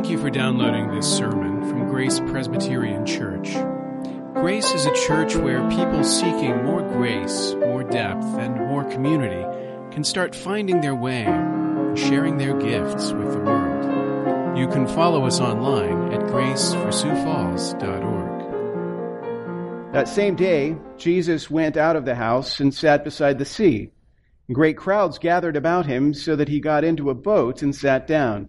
Thank you for downloading this sermon from Grace Presbyterian Church. Grace is a church where people seeking more grace, more depth, and more community can start finding their way and sharing their gifts with the world. You can follow us online at graceforsiouxfalls.org. That same day, Jesus went out of the house and sat beside the sea. Great crowds gathered about him so that he got into a boat and sat down.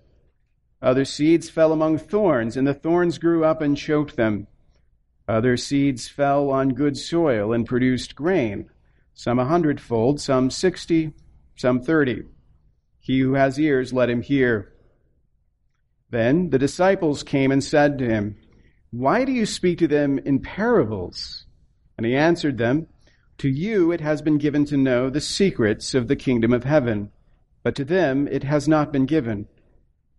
Other seeds fell among thorns, and the thorns grew up and choked them. Other seeds fell on good soil and produced grain, some a hundredfold, some sixty, some thirty. He who has ears, let him hear. Then the disciples came and said to him, Why do you speak to them in parables? And he answered them, To you it has been given to know the secrets of the kingdom of heaven, but to them it has not been given.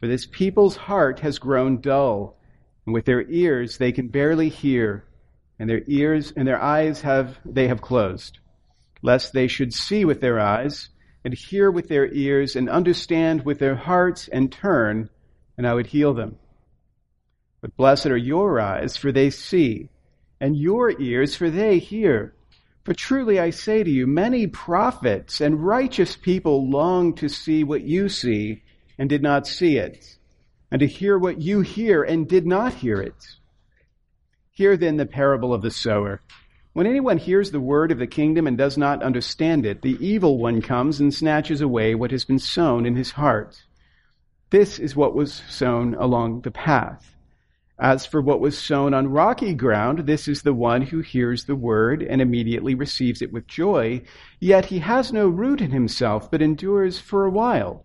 For this people's heart has grown dull, and with their ears they can barely hear, and their ears and their eyes have they have closed, lest they should see with their eyes, and hear with their ears, and understand with their hearts, and turn, and I would heal them. But blessed are your eyes, for they see, and your ears, for they hear. For truly I say to you, many prophets and righteous people long to see what you see and did not see it, and to hear what you hear and did not hear it. Hear then the parable of the sower. When anyone hears the word of the kingdom and does not understand it, the evil one comes and snatches away what has been sown in his heart. This is what was sown along the path. As for what was sown on rocky ground, this is the one who hears the word and immediately receives it with joy, yet he has no root in himself, but endures for a while.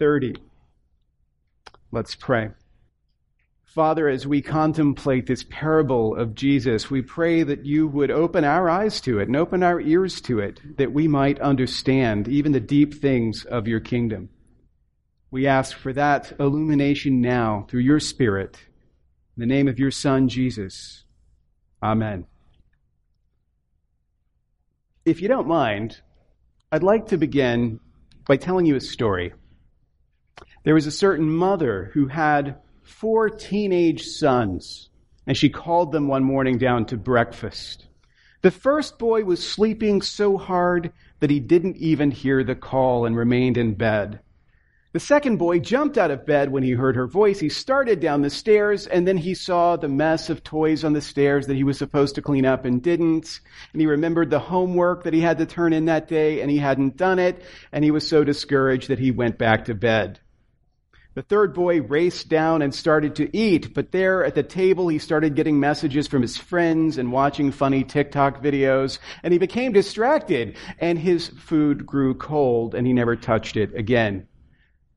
30. Let's pray. Father, as we contemplate this parable of Jesus, we pray that you would open our eyes to it and open our ears to it, that we might understand even the deep things of your kingdom. We ask for that illumination now through your Spirit. In the name of your Son, Jesus. Amen. If you don't mind, I'd like to begin by telling you a story. There was a certain mother who had four teenage sons, and she called them one morning down to breakfast. The first boy was sleeping so hard that he didn't even hear the call and remained in bed. The second boy jumped out of bed when he heard her voice. He started down the stairs and then he saw the mess of toys on the stairs that he was supposed to clean up and didn't. And he remembered the homework that he had to turn in that day and he hadn't done it. And he was so discouraged that he went back to bed. The third boy raced down and started to eat, but there at the table he started getting messages from his friends and watching funny TikTok videos, and he became distracted, and his food grew cold, and he never touched it again.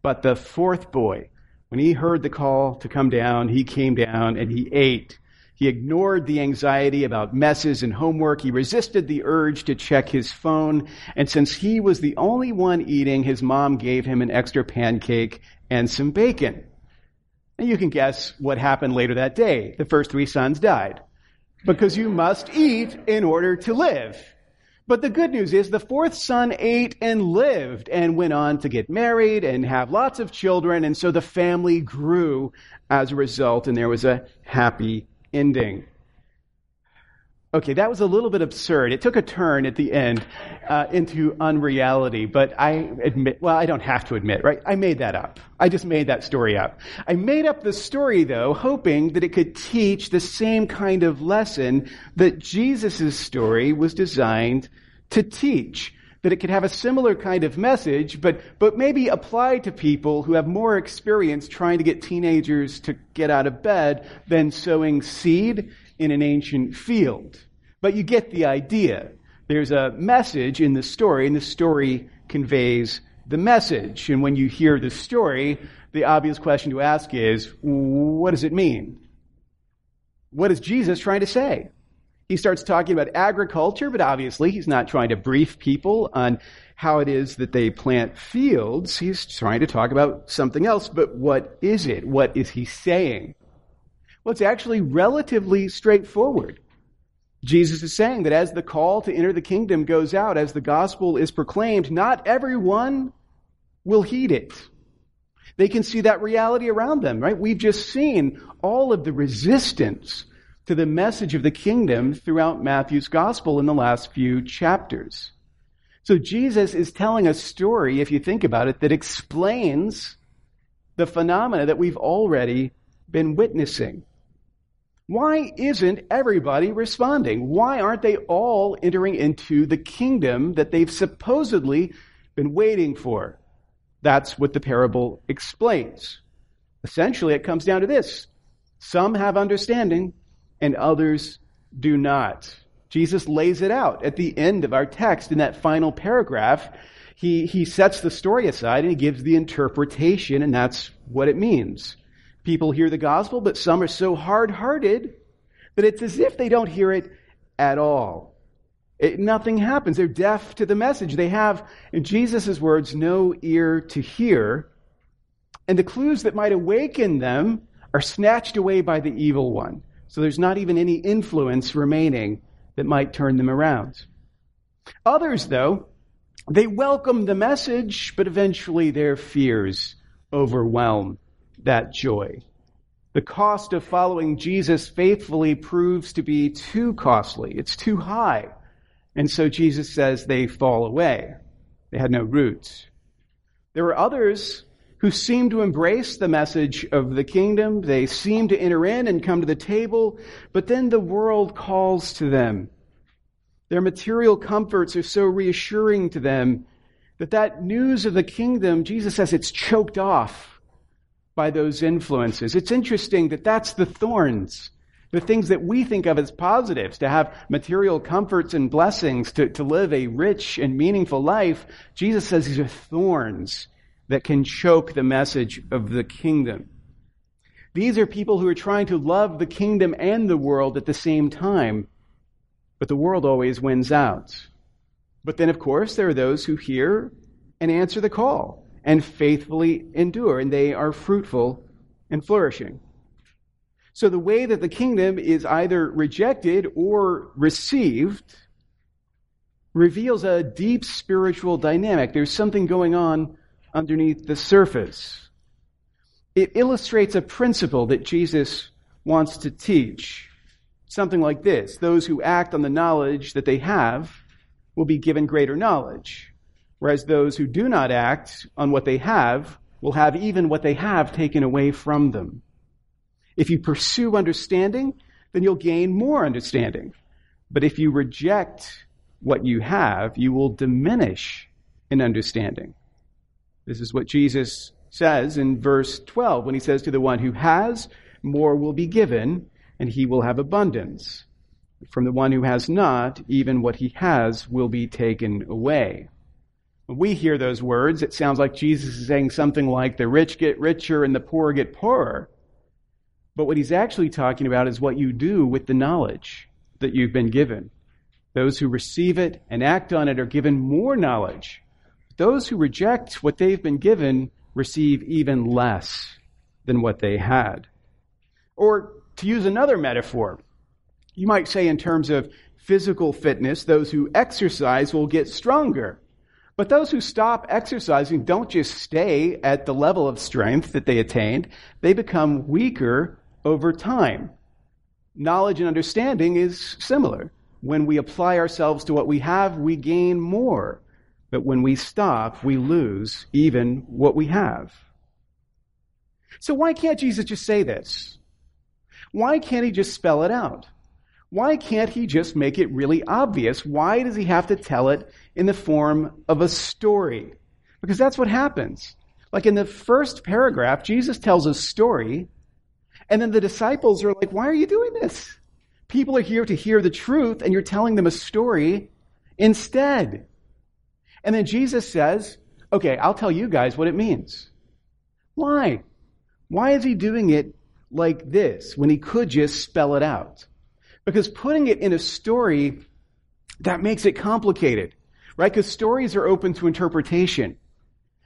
But the fourth boy, when he heard the call to come down, he came down and he ate. He ignored the anxiety about messes and homework. He resisted the urge to check his phone. And since he was the only one eating, his mom gave him an extra pancake and some bacon. And you can guess what happened later that day. The first three sons died. because you must eat in order to live. But the good news is the fourth son ate and lived and went on to get married and have lots of children. And so the family grew as a result and there was a happy ending. Okay, that was a little bit absurd. It took a turn at the end uh, into unreality, but I admit, well, I don't have to admit, right? I made that up. I just made that story up. I made up the story, though, hoping that it could teach the same kind of lesson that Jesus' story was designed to teach. That it could have a similar kind of message, but, but maybe apply to people who have more experience trying to get teenagers to get out of bed than sowing seed in an ancient field. But you get the idea. There's a message in the story, and the story conveys the message. And when you hear the story, the obvious question to ask is, what does it mean? What is Jesus trying to say? He starts talking about agriculture, but obviously he's not trying to brief people on how it is that they plant fields. He's trying to talk about something else, but what is it? What is he saying? Well, it's actually relatively straightforward. Jesus is saying that as the call to enter the kingdom goes out, as the gospel is proclaimed, not everyone will heed it. They can see that reality around them, right? We've just seen all of the resistance to the message of the kingdom throughout Matthew's gospel in the last few chapters. So Jesus is telling a story, if you think about it, that explains the phenomena that we've already been witnessing. Why isn't everybody responding? Why aren't they all entering into the kingdom that they've supposedly been waiting for? That's what the parable explains. Essentially, it comes down to this. Some have understanding and others do not. Jesus lays it out at the end of our text in that final paragraph. He, he sets the story aside and he gives the interpretation, and that's what it means. People hear the gospel, but some are so hard hearted that it's as if they don't hear it at all. It, nothing happens. They're deaf to the message. They have, in Jesus' words, no ear to hear. And the clues that might awaken them are snatched away by the evil one. So there's not even any influence remaining that might turn them around. Others, though, they welcome the message, but eventually their fears overwhelm that joy. The cost of following Jesus faithfully proves to be too costly. It's too high. And so Jesus says they fall away. They had no roots. There were others who seem to embrace the message of the kingdom. They seem to enter in and come to the table, but then the world calls to them. Their material comforts are so reassuring to them that that news of the kingdom, Jesus says it's choked off by those influences. It's interesting that that's the thorns, the things that we think of as positives, to have material comforts and blessings, to, to live a rich and meaningful life. Jesus says these are thorns that can choke the message of the kingdom. These are people who are trying to love the kingdom and the world at the same time, but the world always wins out. But then, of course, there are those who hear and answer the call and faithfully endure, and they are fruitful and flourishing. So the way that the kingdom is either rejected or received reveals a deep spiritual dynamic. There's something going on underneath the surface. It illustrates a principle that Jesus wants to teach. Something like this those who act on the knowledge that they have will be given greater knowledge whereas those who do not act on what they have will have even what they have taken away from them. If you pursue understanding, then you'll gain more understanding. But if you reject what you have, you will diminish in understanding. This is what Jesus says in verse 12 when he says to the one who has, more will be given, and he will have abundance. From the one who has not, even what he has will be taken away. When we hear those words, it sounds like Jesus is saying something like the rich get richer and the poor get poorer. But what he's actually talking about is what you do with the knowledge that you've been given. Those who receive it and act on it are given more knowledge. Those who reject what they've been given receive even less than what they had. Or to use another metaphor, You might say, in terms of physical fitness, those who exercise will get stronger. But those who stop exercising don't just stay at the level of strength that they attained, they become weaker over time. Knowledge and understanding is similar. When we apply ourselves to what we have, we gain more. But when we stop, we lose even what we have. So why can't Jesus just say this? Why can't he just spell it out? Why can't he just make it really obvious? Why does he have to tell it in the form of a story? Because that's what happens. Like in the first paragraph, Jesus tells a story, and then the disciples are like, Why are you doing this? People are here to hear the truth, and you're telling them a story instead. And then Jesus says, Okay, I'll tell you guys what it means. Why? Why is he doing it like this when he could just spell it out? Because putting it in a story, that makes it complicated, right? Because stories are open to interpretation.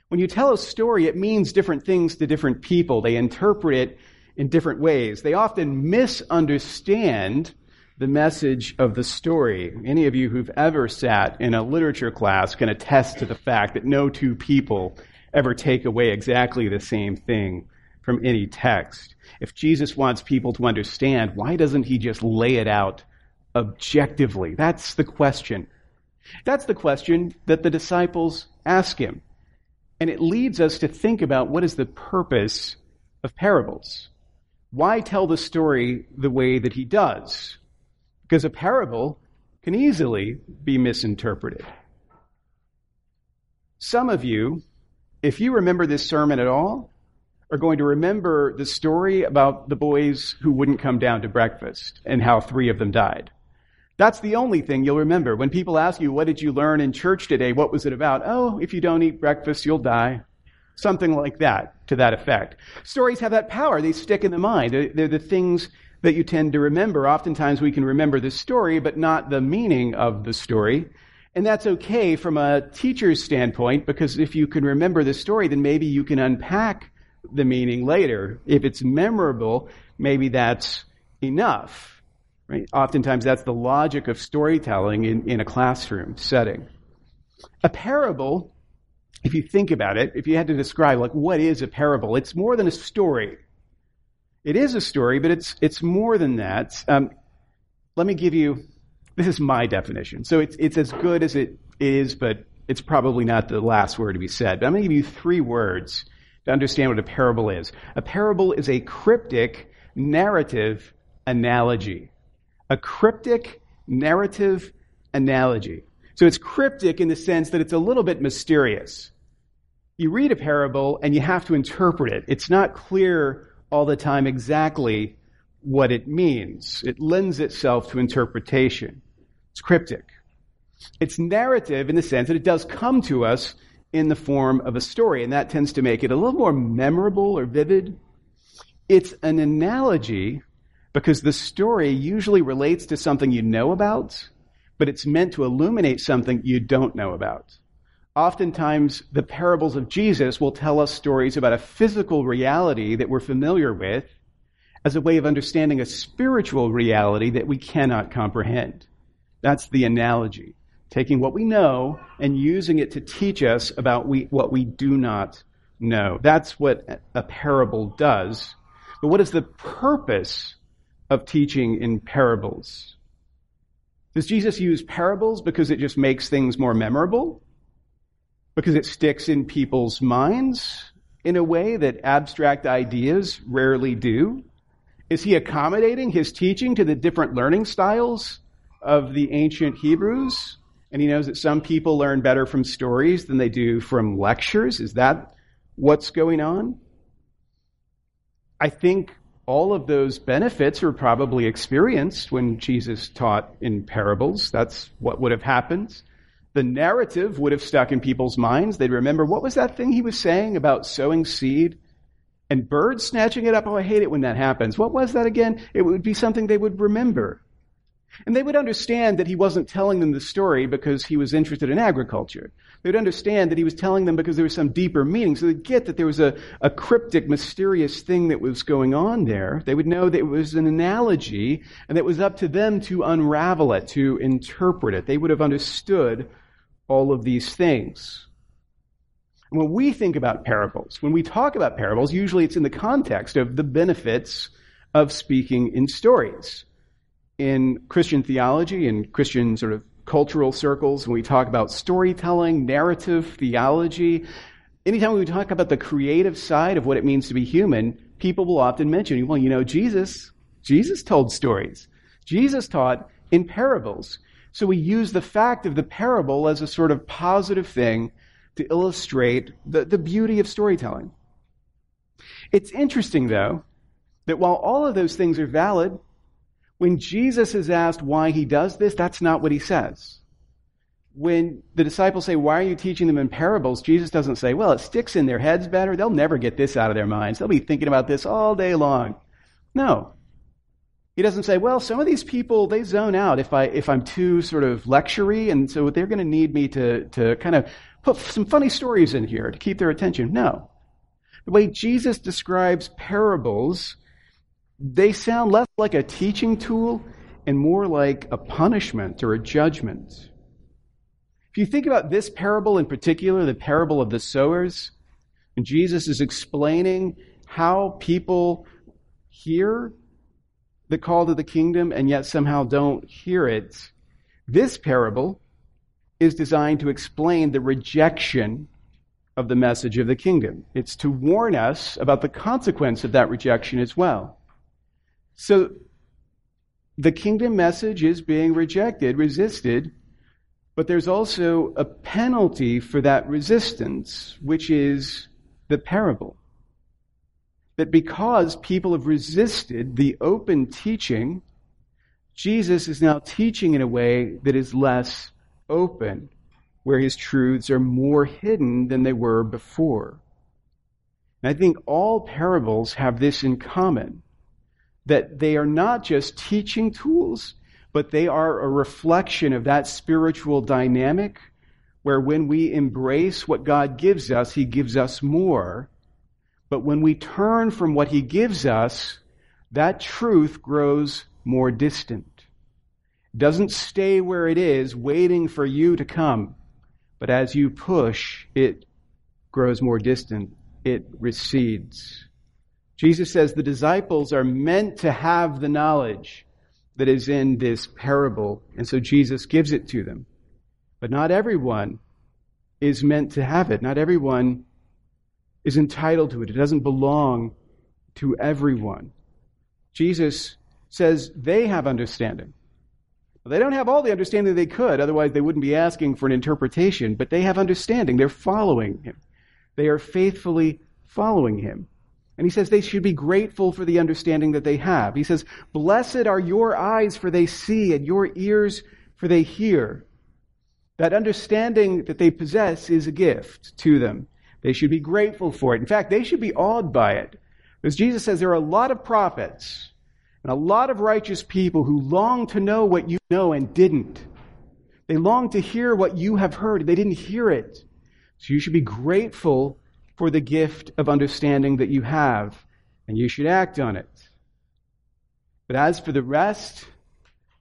When you tell a story, it means different things to different people. They interpret it in different ways. They often misunderstand the message of the story. Any of you who've ever sat in a literature class can attest to the fact that no two people ever take away exactly the same thing from any text. If Jesus wants people to understand, why doesn't he just lay it out objectively? That's the question. That's the question that the disciples ask him. And it leads us to think about what is the purpose of parables. Why tell the story the way that he does? Because a parable can easily be misinterpreted. Some of you, if you remember this sermon at all, are going to remember the story about the boys who wouldn't come down to breakfast and how three of them died. That's the only thing you'll remember. When people ask you, what did you learn in church today? What was it about? Oh, if you don't eat breakfast, you'll die. Something like that, to that effect. Stories have that power. They stick in the mind. They're, they're the things that you tend to remember. Oftentimes we can remember the story, but not the meaning of the story. And that's okay from a teacher's standpoint, because if you can remember the story, then maybe you can unpack the meaning later. If it's memorable, maybe that's enough. Right? Oftentimes that's the logic of storytelling in, in a classroom setting. A parable, if you think about it, if you had to describe like what is a parable, it's more than a story. It is a story, but it's it's more than that. Um, let me give you. This is my definition, so it's it's as good as it is, but it's probably not the last word to be said. But I'm going to give you three words to understand what a parable is. A parable is a cryptic narrative analogy. A cryptic narrative analogy. So it's cryptic in the sense that it's a little bit mysterious. You read a parable and you have to interpret it. It's not clear all the time exactly what it means. It lends itself to interpretation. It's cryptic. It's narrative in the sense that it does come to us in the form of a story, and that tends to make it a little more memorable or vivid. It's an analogy because the story usually relates to something you know about, but it's meant to illuminate something you don't know about. Oftentimes, the parables of Jesus will tell us stories about a physical reality that we're familiar with as a way of understanding a spiritual reality that we cannot comprehend. That's the analogy taking what we know and using it to teach us about we, what we do not know. That's what a parable does. But what is the purpose of teaching in parables? Does Jesus use parables because it just makes things more memorable? Because it sticks in people's minds in a way that abstract ideas rarely do? Is he accommodating his teaching to the different learning styles of the ancient Hebrews? And he knows that some people learn better from stories than they do from lectures. Is that what's going on? I think all of those benefits were probably experienced when Jesus taught in parables. That's what would have happened. The narrative would have stuck in people's minds. They'd remember what was that thing he was saying about sowing seed and birds snatching it up? Oh, I hate it when that happens. What was that again? It would be something they would remember. And they would understand that he wasn't telling them the story because he was interested in agriculture. They would understand that he was telling them because there was some deeper meaning. So they'd get that there was a, a cryptic, mysterious thing that was going on there. They would know that it was an analogy and that it was up to them to unravel it, to interpret it. They would have understood all of these things. And when we think about parables, when we talk about parables, usually it's in the context of the benefits of speaking in stories. In Christian theology and Christian sort of cultural circles, when we talk about storytelling, narrative theology, anytime we talk about the creative side of what it means to be human, people will often mention, well, you know, Jesus, Jesus told stories. Jesus taught in parables. So we use the fact of the parable as a sort of positive thing to illustrate the, the beauty of storytelling. It's interesting, though, that while all of those things are valid, when Jesus is asked why he does this, that's not what he says. When the disciples say, Why are you teaching them in parables? Jesus doesn't say, Well, it sticks in their heads better. They'll never get this out of their minds. They'll be thinking about this all day long. No. He doesn't say, well, some of these people, they zone out if, I, if I'm too sort of lectury, and so they're going to need me to, to kind of put some funny stories in here to keep their attention. No. The way Jesus describes parables, they sound less like a teaching tool and more like a punishment or a judgment. If you think about this parable in particular, the parable of the sowers, and Jesus is explaining how people hear the call to the kingdom and yet somehow don't hear it. This parable is designed to explain the rejection of the message of the kingdom. It's to warn us about the consequence of that rejection as well. So the kingdom message is being rejected, resisted, but there's also a penalty for that resistance, which is the parable that because people have resisted the open teaching, Jesus is now teaching in a way that is less open, where his truths are more hidden than they were before. And I think all parables have this in common that they are not just teaching tools, but they are a reflection of that spiritual dynamic where when we embrace what God gives us, he gives us more but when we turn from what he gives us, that truth grows more distant. It doesn't stay where it is, waiting for you to come. But as you push, it grows more distant. It recedes. Jesus says the disciples are meant to have the knowledge that is in this parable, and so Jesus gives it to them. But not everyone is meant to have it. Not everyone is entitled to it. It doesn't belong to everyone. Jesus says they have understanding. They don't have all the understanding they could, otherwise, they wouldn't be asking for an interpretation, but they have understanding. They're following him, they are faithfully following him. And he says they should be grateful for the understanding that they have. He says, Blessed are your eyes, for they see, and your ears, for they hear. That understanding that they possess is a gift to them. They should be grateful for it. In fact, they should be awed by it. Because Jesus says there are a lot of prophets and a lot of righteous people who long to know what you know and didn't. They long to hear what you have heard. They didn't hear it. So you should be grateful for the gift of understanding that you have, and you should act on it. But as for the rest,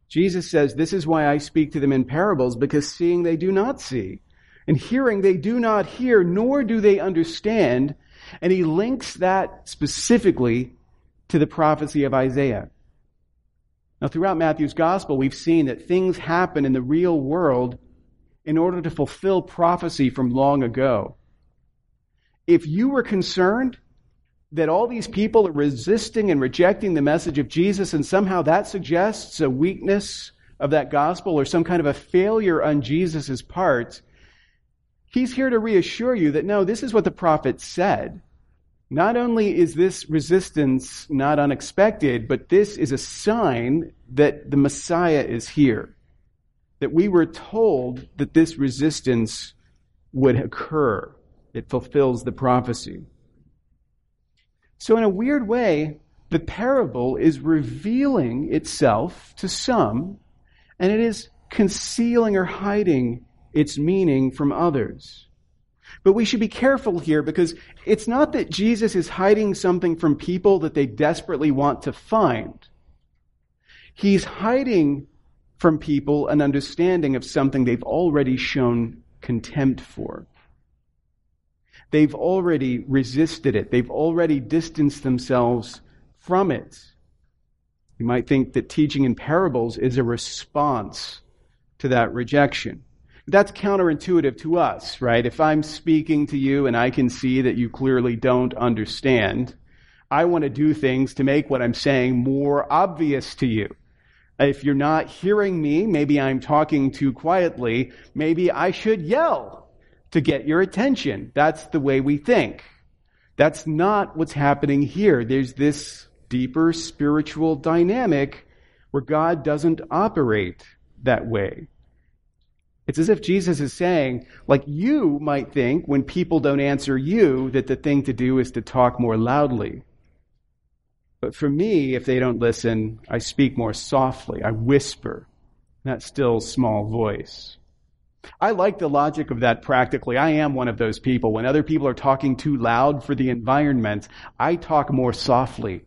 Jesus says, This is why I speak to them in parables, because seeing they do not see, and hearing they do not hear, nor do they understand. And he links that specifically to the prophecy of Isaiah. Now, throughout Matthew's gospel, we've seen that things happen in the real world in order to fulfill prophecy from long ago. If you were concerned that all these people are resisting and rejecting the message of Jesus, and somehow that suggests a weakness of that gospel or some kind of a failure on Jesus' part, He's here to reassure you that no, this is what the prophet said. Not only is this resistance not unexpected, but this is a sign that the Messiah is here. That we were told that this resistance would occur. It fulfills the prophecy. So, in a weird way, the parable is revealing itself to some and it is concealing or hiding its meaning from others. But we should be careful here because it's not that Jesus is hiding something from people that they desperately want to find. He's hiding from people an understanding of something they've already shown contempt for. They've already resisted it. They've already distanced themselves from it. You might think that teaching in parables is a response to that rejection. That's counterintuitive to us, right? If I'm speaking to you and I can see that you clearly don't understand, I want to do things to make what I'm saying more obvious to you. If you're not hearing me, maybe I'm talking too quietly, maybe I should yell to get your attention. That's the way we think. That's not what's happening here. There's this deeper spiritual dynamic where God doesn't operate that way. It's as if Jesus is saying, like you might think when people don't answer you, that the thing to do is to talk more loudly. But for me, if they don't listen, I speak more softly. I whisper, that still small voice. I like the logic of that practically. I am one of those people. When other people are talking too loud for the environment, I talk more softly.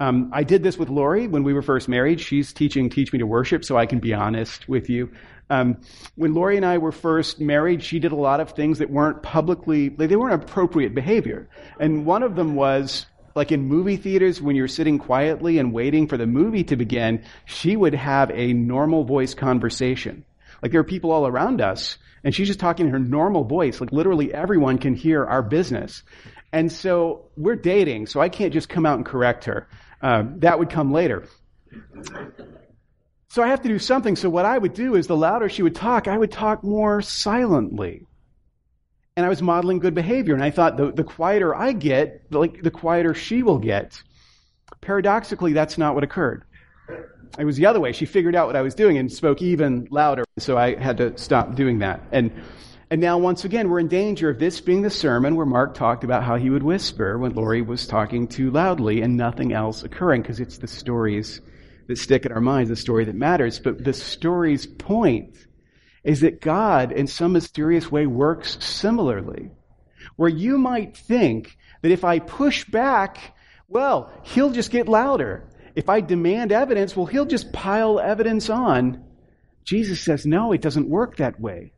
Um, I did this with Lori when we were first married. She's teaching Teach Me to Worship, so I can be honest with you. Um, when Lori and I were first married, she did a lot of things that weren't publicly, they weren't appropriate behavior. And one of them was like in movie theaters, when you're sitting quietly and waiting for the movie to begin, she would have a normal voice conversation. Like there are people all around us, and she's just talking in her normal voice. Like literally everyone can hear our business. And so we're dating, so I can't just come out and correct her. Uh, that would come later. So I have to do something. So what I would do is the louder she would talk, I would talk more silently and I was modeling good behavior. And I thought the, the quieter I get, like the quieter she will get. Paradoxically, that's not what occurred. It was the other way. She figured out what I was doing and spoke even louder. So I had to stop doing that. And and now once again, we're in danger of this being the sermon where Mark talked about how he would whisper when Lori was talking too loudly and nothing else occurring because it's the stories that stick in our minds, the story that matters. But the story's point is that God, in some mysterious way, works similarly. Where you might think that if I push back, well, he'll just get louder. If I demand evidence, well, he'll just pile evidence on. Jesus says, no, it doesn't work that way.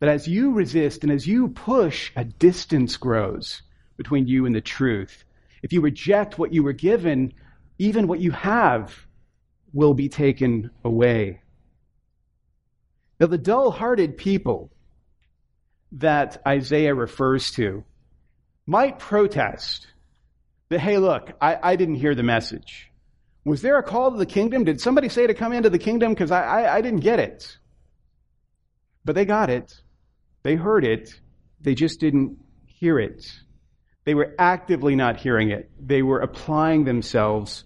That as you resist and as you push, a distance grows between you and the truth. If you reject what you were given, even what you have will be taken away. Now, the dull hearted people that Isaiah refers to might protest that, hey, look, I, I, didn't hear the message. Was there a call to the kingdom? Did somebody say to come into the kingdom? Because I, I, I didn't get it. But they got it. They heard it. They just didn't hear it. They were actively not hearing it. They were applying themselves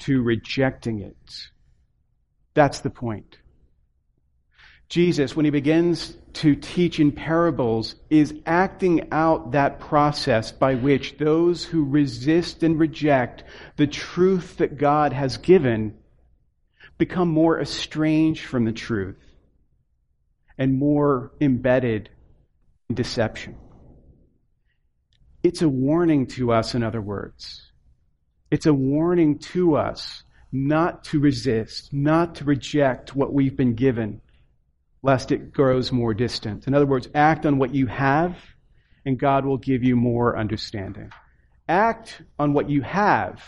to rejecting it. That's the point. Jesus, when he begins to teach in parables, is acting out that process by which those who resist and reject the truth that God has given become more estranged from the truth and more embedded in deception. It's a warning to us, in other words. It's a warning to us not to resist, not to reject what we've been given lest it grows more distant. In other words, act on what you have, and God will give you more understanding. Act on what you have,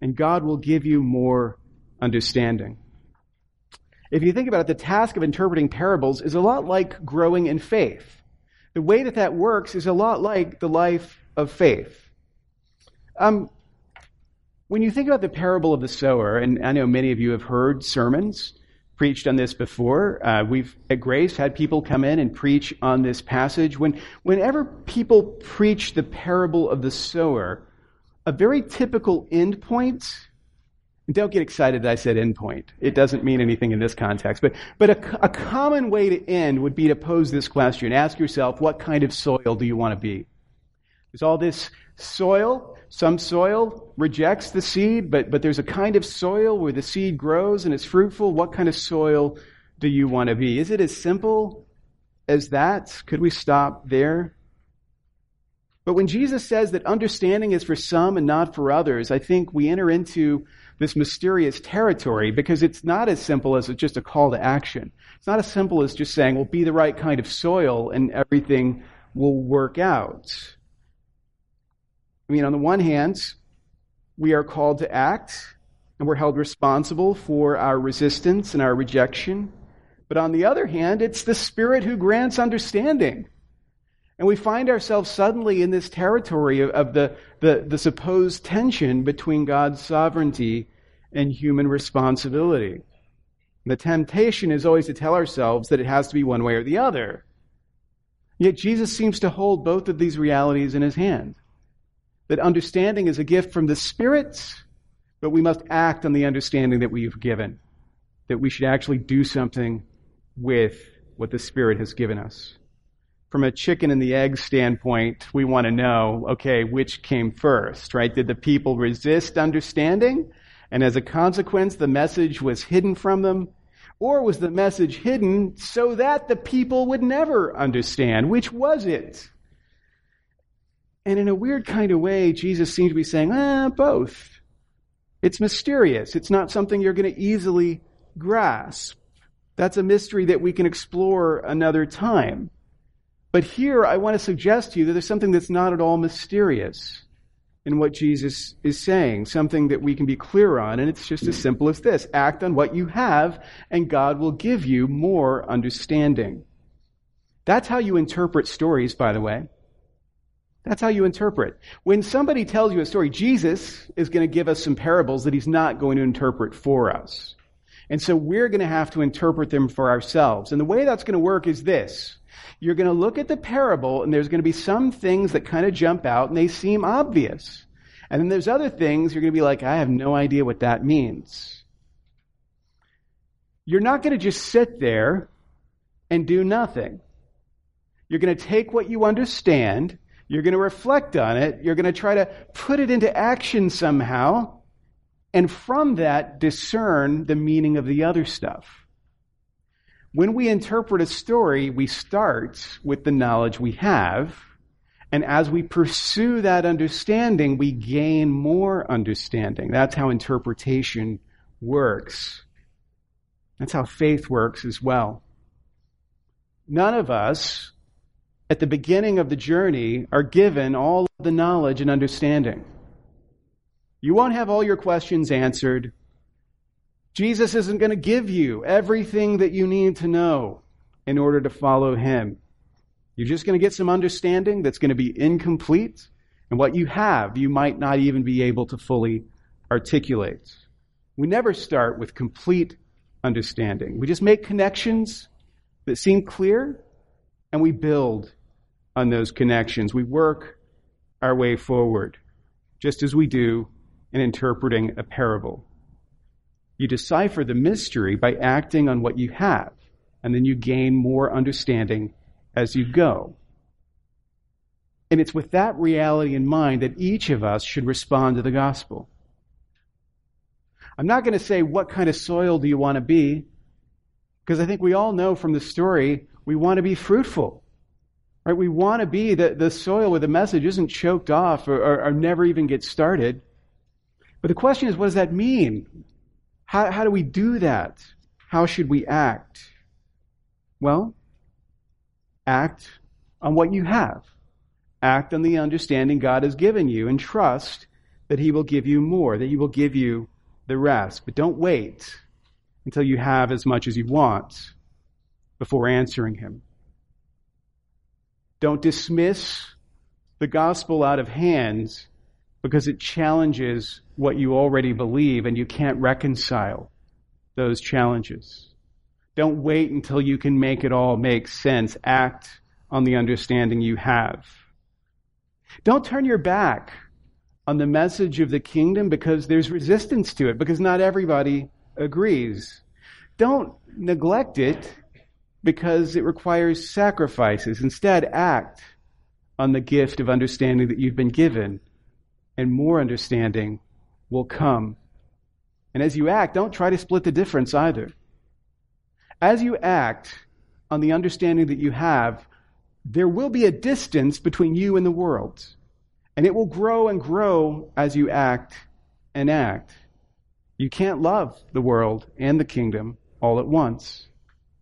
and God will give you more understanding. If you think about it, the task of interpreting parables is a lot like growing in faith. The way that that works is a lot like the life of faith. Um, when you think about the parable of the sower, and I know many of you have heard sermons preached on this before. Uh, we've at Grace had people come in and preach on this passage. When, whenever people preach the parable of the sower, a very typical end point. Don't get excited that I said end point. It doesn't mean anything in this context. But, but a, a common way to end would be to pose this question. Ask yourself, what kind of soil do you want to be? There's all this soil. Some soil rejects the seed, but, but there's a kind of soil where the seed grows and it's fruitful. What kind of soil do you want to be? Is it as simple as that? Could we stop there? But when Jesus says that understanding is for some and not for others, I think we enter into this mysterious territory because it's not as simple as just a call to action. It's not as simple as just saying, well, be the right kind of soil and everything will work out. I mean, on the one hand, we are called to act and we're held responsible for our resistance and our rejection. But on the other hand, it's the Spirit who grants understanding. And we find ourselves suddenly in this territory of, of the, the, the supposed tension between God's sovereignty and human responsibility. The temptation is always to tell ourselves that it has to be one way or the other. Yet Jesus seems to hold both of these realities in his hand. That understanding is a gift from the Spirit, but we must act on the understanding that we've given. That we should actually do something with what the Spirit has given us from a chicken and the egg standpoint, we want to know, okay, which came first, right? Did the people resist understanding? And as a consequence, the message was hidden from them? Or was the message hidden so that the people would never understand? Which was it? And in a weird kind of way, Jesus seems to be saying, ah, both. It's mysterious. It's not something you're going to easily grasp. That's a mystery that we can explore another time. But here, I want to suggest to you that there's something that's not at all mysterious in what Jesus is saying, something that we can be clear on, and it's just as simple as this act on what you have, and God will give you more understanding. That's how you interpret stories, by the way. That's how you interpret. When somebody tells you a story, Jesus is going to give us some parables that he's not going to interpret for us. And so we're going to have to interpret them for ourselves. And the way that's going to work is this you're going to look at the parable and there's going to be some things that kind of jump out and they seem obvious. And then there's other things you're going to be like, I have no idea what that means. You're not going to just sit there and do nothing. You're going to take what you understand, you're going to reflect on it, you're going to try to put it into action somehow, and from that discern the meaning of the other stuff. When we interpret a story, we start with the knowledge we have. And as we pursue that understanding, we gain more understanding. That's how interpretation works. That's how faith works as well. None of us at the beginning of the journey are given all of the knowledge and understanding. You won't have all your questions answered. Jesus isn't going to give you everything that you need to know in order to follow him. You're just going to get some understanding that's going to be incomplete, and what you have, you might not even be able to fully articulate. We never start with complete understanding. We just make connections that seem clear, and we build on those connections. We work our way forward, just as we do in interpreting a parable. You decipher the mystery by acting on what you have, and then you gain more understanding as you go. And it's with that reality in mind that each of us should respond to the gospel. I'm not going to say what kind of soil do you want to be, because I think we all know from the story we want to be fruitful. Right? We want to be the, the soil where the message isn't choked off or, or, or never even gets started. But the question is, what does that mean? How, how do we do that? How should we act? Well, act on what you have. Act on the understanding God has given you and trust that He will give you more, that He will give you the rest. But don't wait until you have as much as you want before answering Him. Don't dismiss the gospel out of hands because it challenges what you already believe and you can't reconcile those challenges. Don't wait until you can make it all make sense. Act on the understanding you have. Don't turn your back on the message of the kingdom because there's resistance to it, because not everybody agrees. Don't neglect it because it requires sacrifices. Instead, act on the gift of understanding that you've been given and more understanding will come. And as you act, don't try to split the difference either. as you act on the understanding that you have, there will be a distance between you and the world. And it will grow and grow as you act and act. You can't love the world and the kingdom all at once.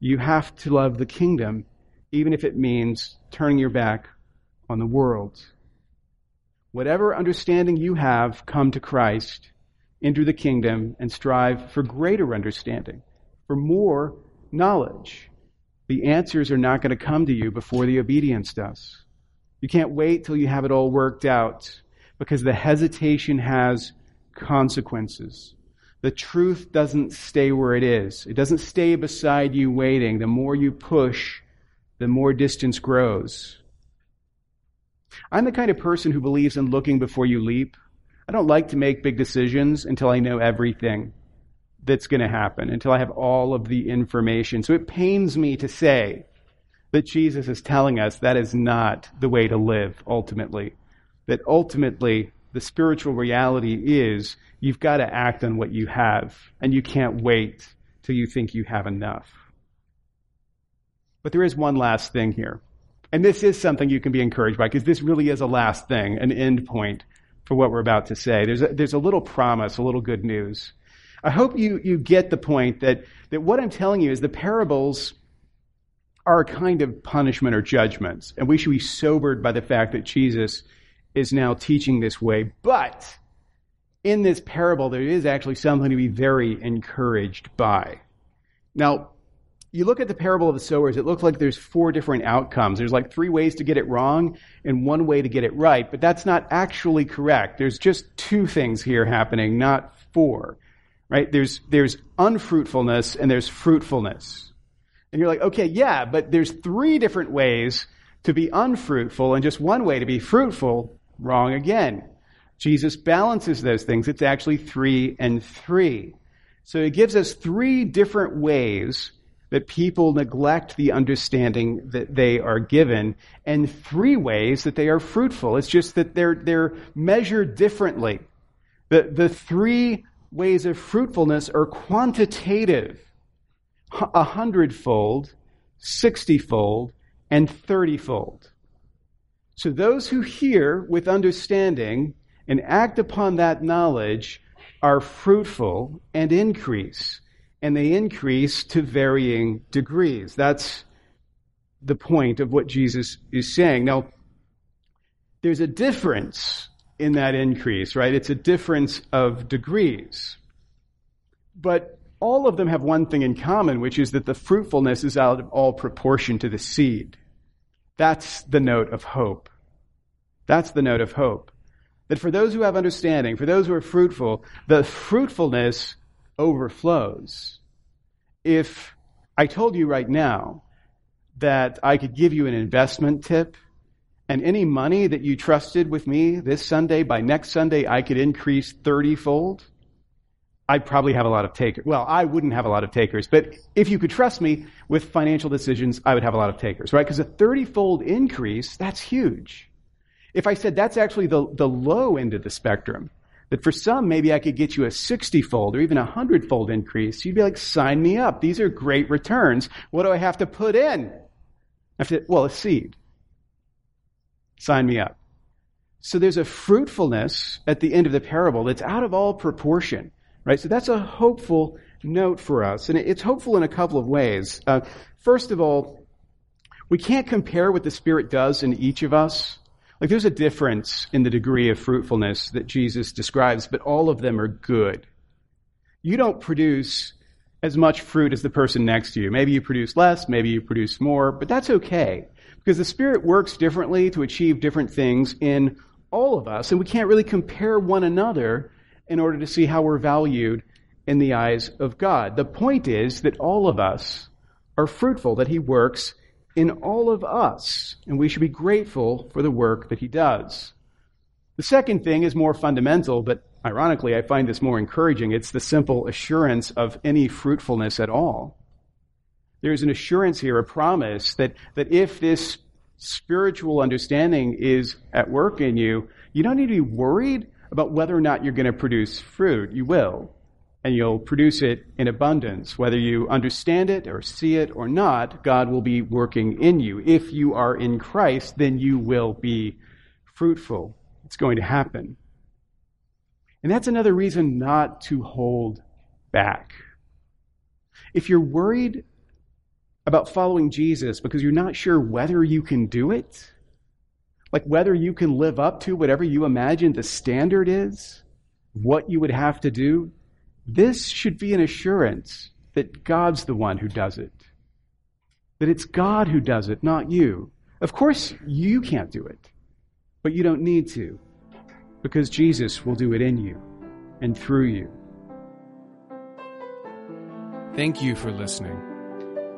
You have to love the kingdom, even if it means turning your back on the world. Whatever understanding you have, come to Christ, enter the kingdom, and strive for greater understanding, for more knowledge. The answers are not going to come to you before the obedience does. You can't wait till you have it all worked out because the hesitation has consequences. The truth doesn't stay where it is. It doesn't stay beside you waiting. The more you push, the more distance grows. I'm the kind of person who believes in looking before you leap. I don't like to make big decisions until I know everything that's going to happen, until I have all of the information. So it pains me to say that Jesus is telling us that is not the way to live ultimately. That ultimately, the spiritual reality is you've got to act on what you have, and you can't wait till you think you have enough. But there is one last thing here. And this is something you can be encouraged by because this really is a last thing, an end point for what we're about to say. There's a, there's a little promise, a little good news. I hope you, you get the point that, that what I'm telling you is the parables are a kind of punishment or judgments, and we should be sobered by the fact that Jesus is now teaching this way. But in this parable, there is actually something to be very encouraged by. Now, you look at the parable of the sowers, it looks like there's four different outcomes. There's like three ways to get it wrong and one way to get it right, but that's not actually correct. There's just two things here happening, not four. Right? There's there's unfruitfulness and there's fruitfulness. And you're like, okay, yeah, but there's three different ways to be unfruitful and just one way to be fruitful. Wrong again. Jesus balances those things. It's actually three and three. So it gives us three different ways that people neglect the understanding that they are given, and three ways that they are fruitful. It's just that they're, they're measured differently. The, the three ways of fruitfulness are quantitative a hundredfold, sixtyfold, and thirtyfold. So those who hear with understanding and act upon that knowledge are fruitful and increase and they increase to varying degrees. That's the point of what Jesus is saying. Now, there's a difference in that increase, right? It's a difference of degrees. But all of them have one thing in common, which is that the fruitfulness is out of all proportion to the seed. That's the note of hope. That's the note of hope. That for those who have understanding, for those who are fruitful, the fruitfulness overflows. If I told you right now that I could give you an investment tip and any money that you trusted with me this Sunday, by next Sunday, I could increase 30 fold, I'd probably have a lot of takers. Well, I wouldn't have a lot of takers, but if you could trust me with financial decisions, I would have a lot of takers, right? Because a 30 fold increase, that's huge. If I said that's actually the, the low end of the spectrum, that for some, maybe I could get you a 60 fold or even a 100 fold increase. You'd be like, sign me up. These are great returns. What do I have to put in? To, well, a seed. Sign me up. So there's a fruitfulness at the end of the parable that's out of all proportion, right? So that's a hopeful note for us. And it's hopeful in a couple of ways. Uh, first of all, we can't compare what the Spirit does in each of us like there's a difference in the degree of fruitfulness that Jesus describes, but all of them are good. You don't produce as much fruit as the person next to you. Maybe you produce less, maybe you produce more, but that's okay. Because the Spirit works differently to achieve different things in all of us, and we can't really compare one another in order to see how we're valued in the eyes of God. The point is that all of us are fruitful, that He works in all of us, and we should be grateful for the work that he does. The second thing is more fundamental, but ironically, I find this more encouraging. It's the simple assurance of any fruitfulness at all. There's an assurance here, a promise that, that if this spiritual understanding is at work in you, you don't need to be worried about whether or not you're going to produce fruit. You will. and you'll produce it in abundance. Whether you understand it or see it or not, God will be working in you. If you are in Christ, then you will be fruitful. It's going to happen. And that's another reason not to hold back. If you're worried about following Jesus because you're not sure whether you can do it, like whether you can live up to whatever you imagine the standard is, what you would have to do, this should be an assurance that God's the one who does it. That it's God who does it, not you. Of course, you can't do it, but you don't need to, because Jesus will do it in you and through you. Thank you for listening.